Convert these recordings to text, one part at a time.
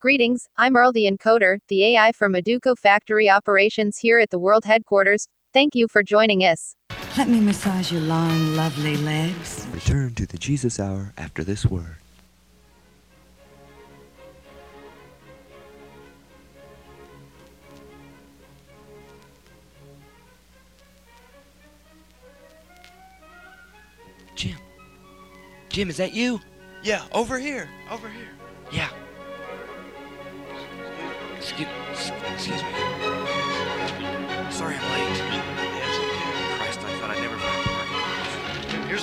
Greetings, I'm Earl the Encoder, the AI from Maduko Factory Operations here at the World Headquarters. Thank you for joining us. Let me massage your long, lovely legs. Return to the Jesus Hour after this word. Jim. Jim, is that you? Yeah, over here. Over here. Yeah.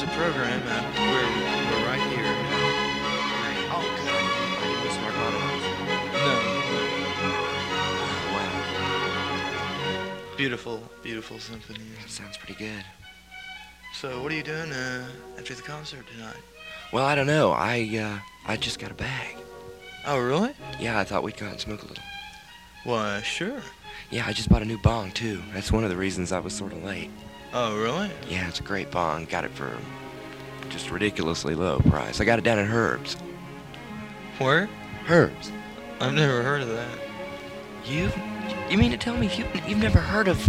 A program, uh, we're, we're right here. Oh, good. I, didn't smart auto. No. Wow. Beautiful, beautiful symphony. That sounds pretty good. So, what are you doing uh, after the concert tonight? Well, I don't know. I, uh, I just got a bag. Oh, really? Yeah, I thought we'd go out and smoke a little. Why, sure. Yeah, I just bought a new bong, too. That's one of the reasons I was sort of late. Oh, really? Yeah, it's a great bong. Got it for just ridiculously low price. I got it down at Herb's. Where? Herb's. I've never heard of that. You? You mean to tell me you, you've never heard of...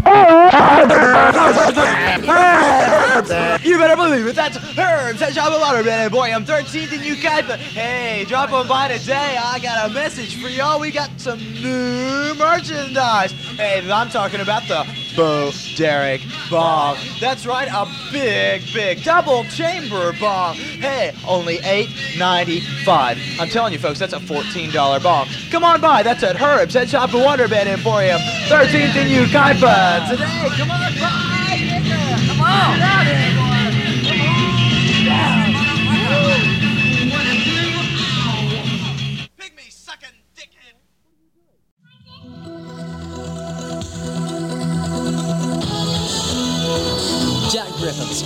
You better believe it. That's Herbs at Shop of Waterman. Boy, I'm 13th in guys, but hey, drop on by today. I got a message for y'all. We got some new merchandise. Hey, I'm talking about the Bo Derek Bong. That's right, a big, big double chamber bong. Hey, only $8.95. I'm telling you, folks, that's a $14 bong. Come on by. That's at Herbs at Shop of Waterbed Emporium. 13th in and Ukaipa. Today, come on by.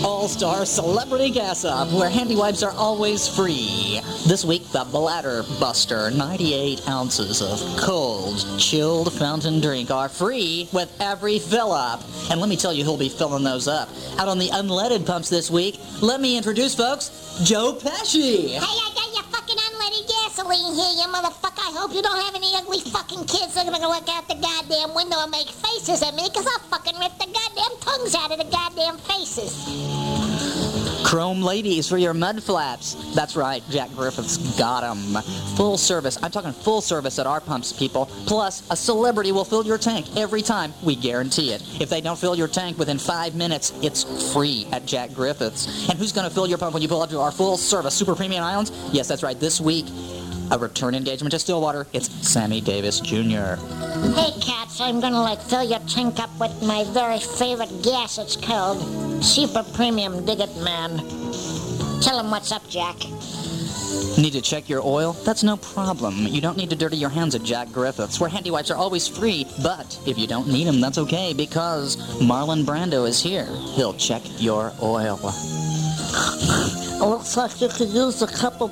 Griffith's All Star Celebrity Gas Up, where handy wipes are always free. This week, the Bladder Buster 98 ounces of cold, chilled fountain drink are free with every fill up. And let me tell you who'll be filling those up. Out on the unleaded pumps this week, let me introduce, folks, Joe Pesci. Hey, gasoline here, you motherfucker. I hope you don't have any ugly fucking kids that are gonna look out the goddamn window and make faces at me, because I'll fucking rip the goddamn tongues out of the goddamn faces. Chrome ladies for your mud flaps. That's right, Jack Griffith's got 'em. Full service. I'm talking full service at our pumps, people. Plus, a celebrity will fill your tank every time. We guarantee it. If they don't fill your tank within five minutes, it's free at Jack Griffith's. And who's going to fill your pump when you pull up to our full service super premium islands? Yes, that's right. This week, a return engagement to Stillwater. It's Sammy Davis Jr. Hey, cats, I'm gonna like fill your tank up with my very favorite gas. It's called Super Premium Dig It Man. Tell him what's up, Jack. Need to check your oil? That's no problem. You don't need to dirty your hands at Jack Griffiths, where handy wipes are always free. But if you don't need them, that's okay because Marlon Brando is here. He'll check your oil. Looks like you could use a couple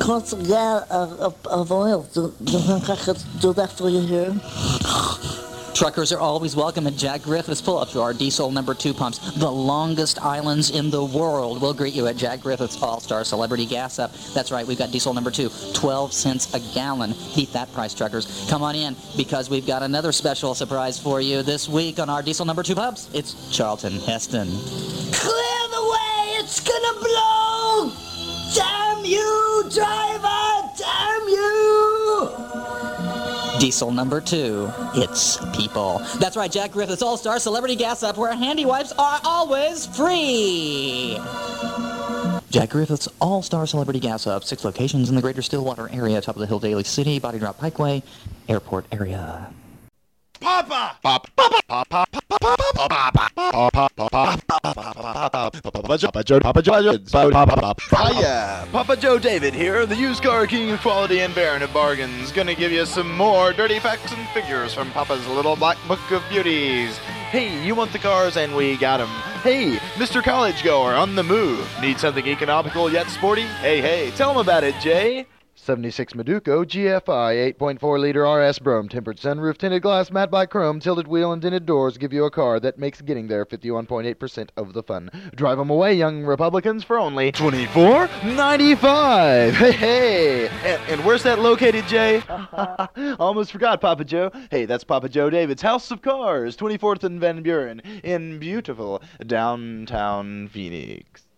quarts of, of, of oil. Do, do you think I could do that for you here? Truckers are always welcome at Jack Griffiths. Pull up to our diesel number two pumps. The longest islands in the world We'll greet you at Jack Griffiths All-Star Celebrity Gas Up. That's right, we've got diesel number two, 12 cents a gallon. Beat that price, truckers. Come on in because we've got another special surprise for you this week on our diesel number two pumps. It's Charlton Heston. Clear the way! It's gonna blow! Damn you, Diesel number two, it's people. That's right, Jack Griffiths All-Star Celebrity Gas Up, where handy wipes are always free. Jack Griffiths All-Star Celebrity Gas Up, six locations in the greater Stillwater area, top of the hill, Daly City, Body Drop Pikeway, airport area. Papa! Pop, Papa! Papa! Hiya! Papa Joe David here, the used car king of quality and baron of bargains. Gonna give you some more dirty facts and figures from Papa's little black book of beauties. Hey, you want the cars and we got 'em. Hey, Mr. College Goer on the move. Need something economical yet sporty? Hey, hey, tell 'em about it, Jay. 76 Meduco GFI 8.4 liter RS Brougham tempered sunroof tinted glass matte black chrome tilted wheel and tinted doors give you a car that makes getting there 51.8% of the fun. Drive them away, young Republicans, for only 24.95. Hey, hey, and, and where's that located, Jay? Almost forgot, Papa Joe. Hey, that's Papa Joe David's House of Cars, 24th and Van Buren, in beautiful downtown Phoenix.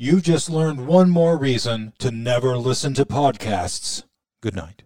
You just learned one more reason to never listen to podcasts. Good night.